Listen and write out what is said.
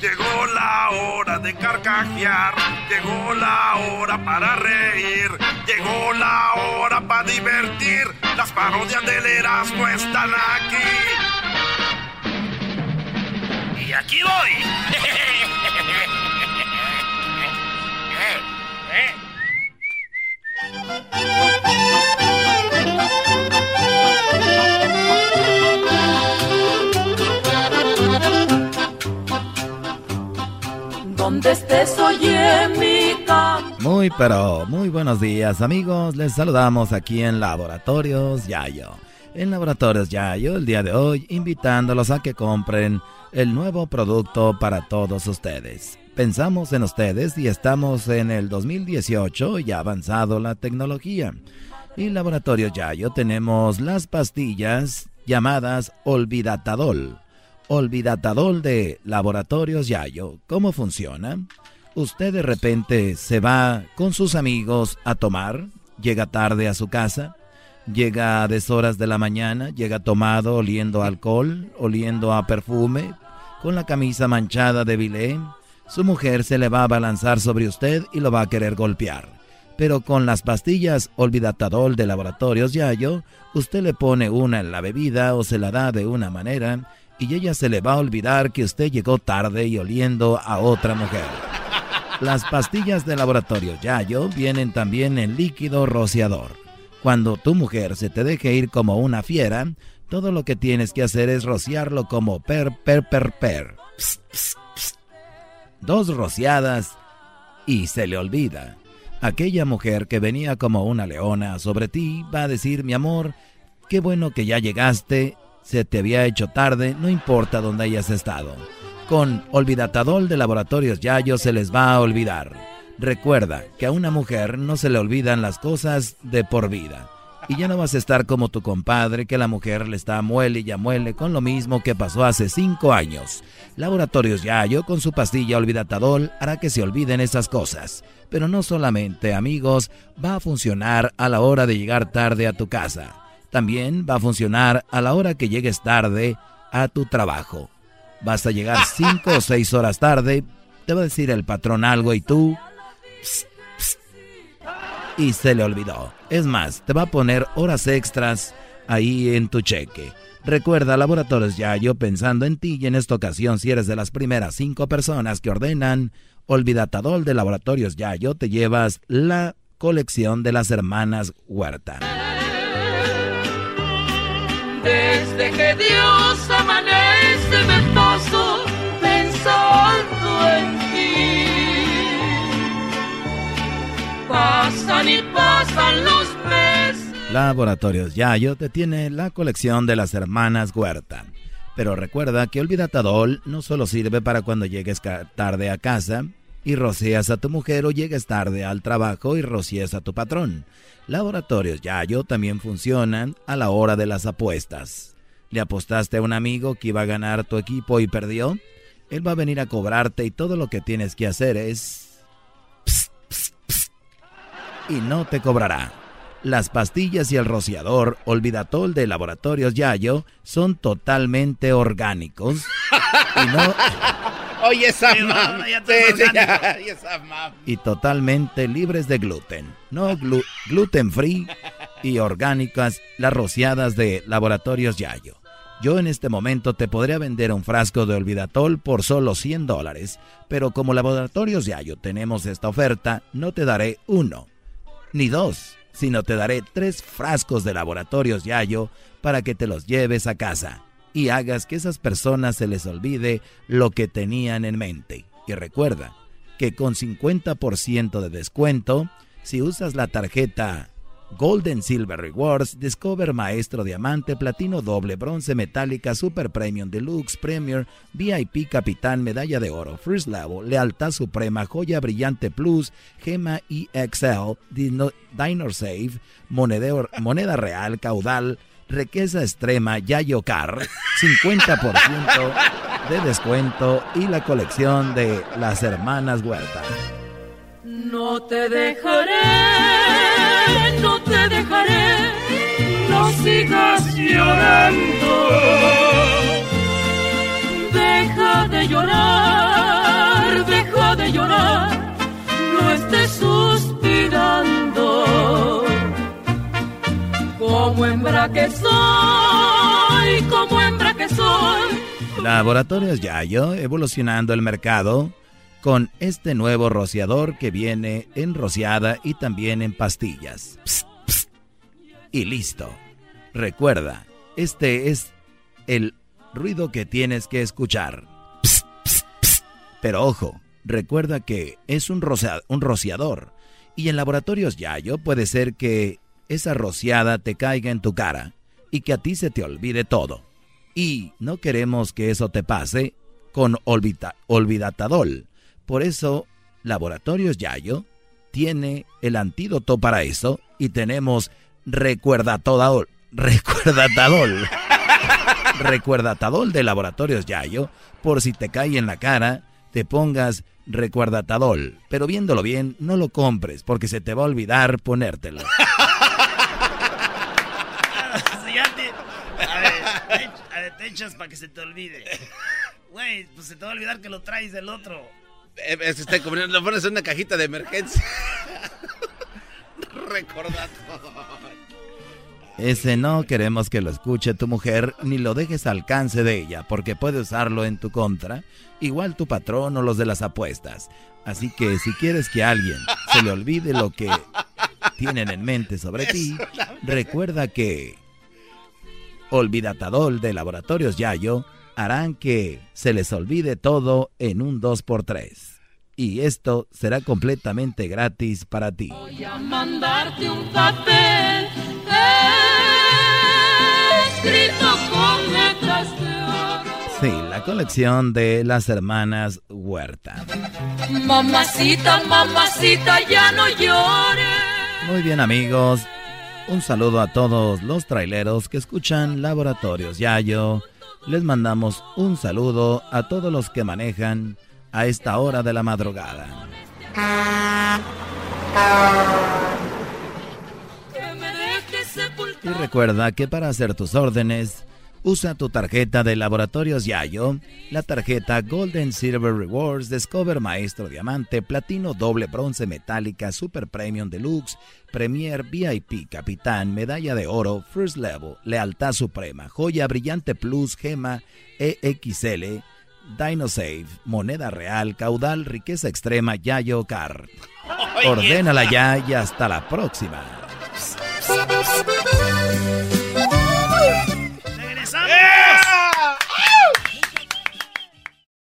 Llegó la hora de carcajear, llegó la hora para reír, llegó la hora para divertir. Las parodias del Erasmo están aquí. Y aquí voy. Donde estés, oye mi Muy, pero muy buenos días, amigos. Les saludamos aquí en Laboratorios Yayo. En Laboratorios Yayo, el día de hoy, invitándolos a que compren el nuevo producto para todos ustedes. Pensamos en ustedes y estamos en el 2018 y ha avanzado la tecnología. Y Laboratorios Yayo tenemos las pastillas llamadas Olvidatadol Olvidatadol de Laboratorios Yayo. ¿Cómo funciona? Usted de repente se va con sus amigos a tomar, llega tarde a su casa, llega a deshoras de la mañana, llega tomado, oliendo alcohol, oliendo a perfume, con la camisa manchada de bilé. Su mujer se le va a balanzar sobre usted y lo va a querer golpear. Pero con las pastillas Olvidatadol de Laboratorios Yayo, usted le pone una en la bebida o se la da de una manera y ella se le va a olvidar que usted llegó tarde y oliendo a otra mujer. Las pastillas de laboratorio Yayo vienen también en líquido rociador. Cuando tu mujer se te deje ir como una fiera, todo lo que tienes que hacer es rociarlo como per, per, per, per. Dos rociadas y se le olvida. Aquella mujer que venía como una leona sobre ti va a decir, mi amor, qué bueno que ya llegaste se te había hecho tarde, no importa dónde hayas estado. Con Olvidatadol de Laboratorios Yayo se les va a olvidar. Recuerda que a una mujer no se le olvidan las cosas de por vida. Y ya no vas a estar como tu compadre, que la mujer le está muele y ya muele con lo mismo que pasó hace cinco años. Laboratorios Yayo con su pastilla Olvidatadol hará que se olviden esas cosas. Pero no solamente, amigos, va a funcionar a la hora de llegar tarde a tu casa también va a funcionar a la hora que llegues tarde a tu trabajo. Vas a llegar cinco o seis horas tarde, te va a decir el patrón algo y tú... y se le olvidó. Es más, te va a poner horas extras ahí en tu cheque. Recuerda, Laboratorios Yayo, pensando en ti y en esta ocasión, si eres de las primeras cinco personas que ordenan Olvidatadol de Laboratorios Yayo, te llevas la colección de las hermanas Huerta. Desde que Dios amanece me paso pensando en ti. Pasan y pasan los meses. Laboratorios Yayo te tiene la colección de las hermanas Huerta. Pero recuerda que Olvidatadol no solo sirve para cuando llegues tarde a casa y rocías a tu mujer o llegues tarde al trabajo y rocías a tu patrón. Laboratorios Yayo también funcionan a la hora de las apuestas. ¿Le apostaste a un amigo que iba a ganar tu equipo y perdió? Él va a venir a cobrarte y todo lo que tienes que hacer es... y no te cobrará. Las pastillas y el rociador Olvidatol de Laboratorios Yayo son totalmente orgánicos y no... Oye, esa Y totalmente libres de gluten. No gluten free y orgánicas las rociadas de Laboratorios Yayo. Yo en este momento te podría vender un frasco de Olvidatol por solo 100 dólares, pero como Laboratorios Yayo tenemos esta oferta, no te daré uno, ni dos, sino te daré tres frascos de Laboratorios Yayo para que te los lleves a casa y hagas que esas personas se les olvide lo que tenían en mente. Y recuerda que con 50% de descuento, si usas la tarjeta Golden Silver Rewards, Discover Maestro Diamante, Platino Doble, Bronce Metálica, Super Premium, Deluxe, Premier, VIP Capitán, Medalla de Oro, First Level, Lealtad Suprema, Joya Brillante Plus, Gema EXL, Dino, Diner Save, Moneda Real, Caudal, Riqueza Extrema Yayo Car, 50% de descuento y la colección de las hermanas Huerta. No te dejaré, no te dejaré, no sigas llorando. Deja de llorar de llorar, no estés suspirando. Como hembra que soy, como hembra que soy. Laboratorios Yayo, evolucionando el mercado con este nuevo rociador que viene en rociada y también en pastillas. Y listo. Recuerda, este es el ruido que tienes que escuchar. Pero ojo, recuerda que es un, un rociador. Y en laboratorios Yayo puede ser que esa rociada te caiga en tu cara y que a ti se te olvide todo. Y no queremos que eso te pase con olvidatadol. Por eso, Laboratorios Yayo tiene el antídoto para eso y tenemos recuerdatadol. Recuerdatadol. recuerdatadol de Laboratorios Yayo por si te cae en la cara te pongas recuerdatadol. Pero viéndolo bien, no lo compres porque se te va a olvidar ponértelo. a, ver, te echas para que se te olvide. Güey, pues se te va a olvidar que lo traes del otro. Eh, está lo pones en una cajita de emergencia. Recordador. Ese no queremos que lo escuche tu mujer ni lo dejes al alcance de ella, porque puede usarlo en tu contra, igual tu patrón o los de las apuestas. Así que si quieres que a alguien se le olvide lo que tienen en mente sobre ti, recuerda que Olvidatadol de Laboratorios Yayo harán que se les olvide todo en un 2x3 y esto será completamente gratis para ti. Voy a mandarte un papel escrito con letras de oro. Sí, la colección de las hermanas Huerta. Mamacita, mamacita, ya no llores. Muy bien amigos, un saludo a todos los traileros que escuchan Laboratorios Yayo. Les mandamos un saludo a todos los que manejan a esta hora de la madrugada. Y recuerda que para hacer tus órdenes, usa tu tarjeta de Laboratorios Yayo, la tarjeta Golden Silver Rewards, Discover Maestro Diamante, Platino Doble Bronce Metálica, Super Premium Deluxe, Premier VIP Capitán, Medalla de Oro, First Level, Lealtad Suprema, Joya Brillante Plus, Gema EXL, DinoSave, Moneda Real, Caudal, Riqueza Extrema, Yayo Card. Ordénala ya y hasta la próxima.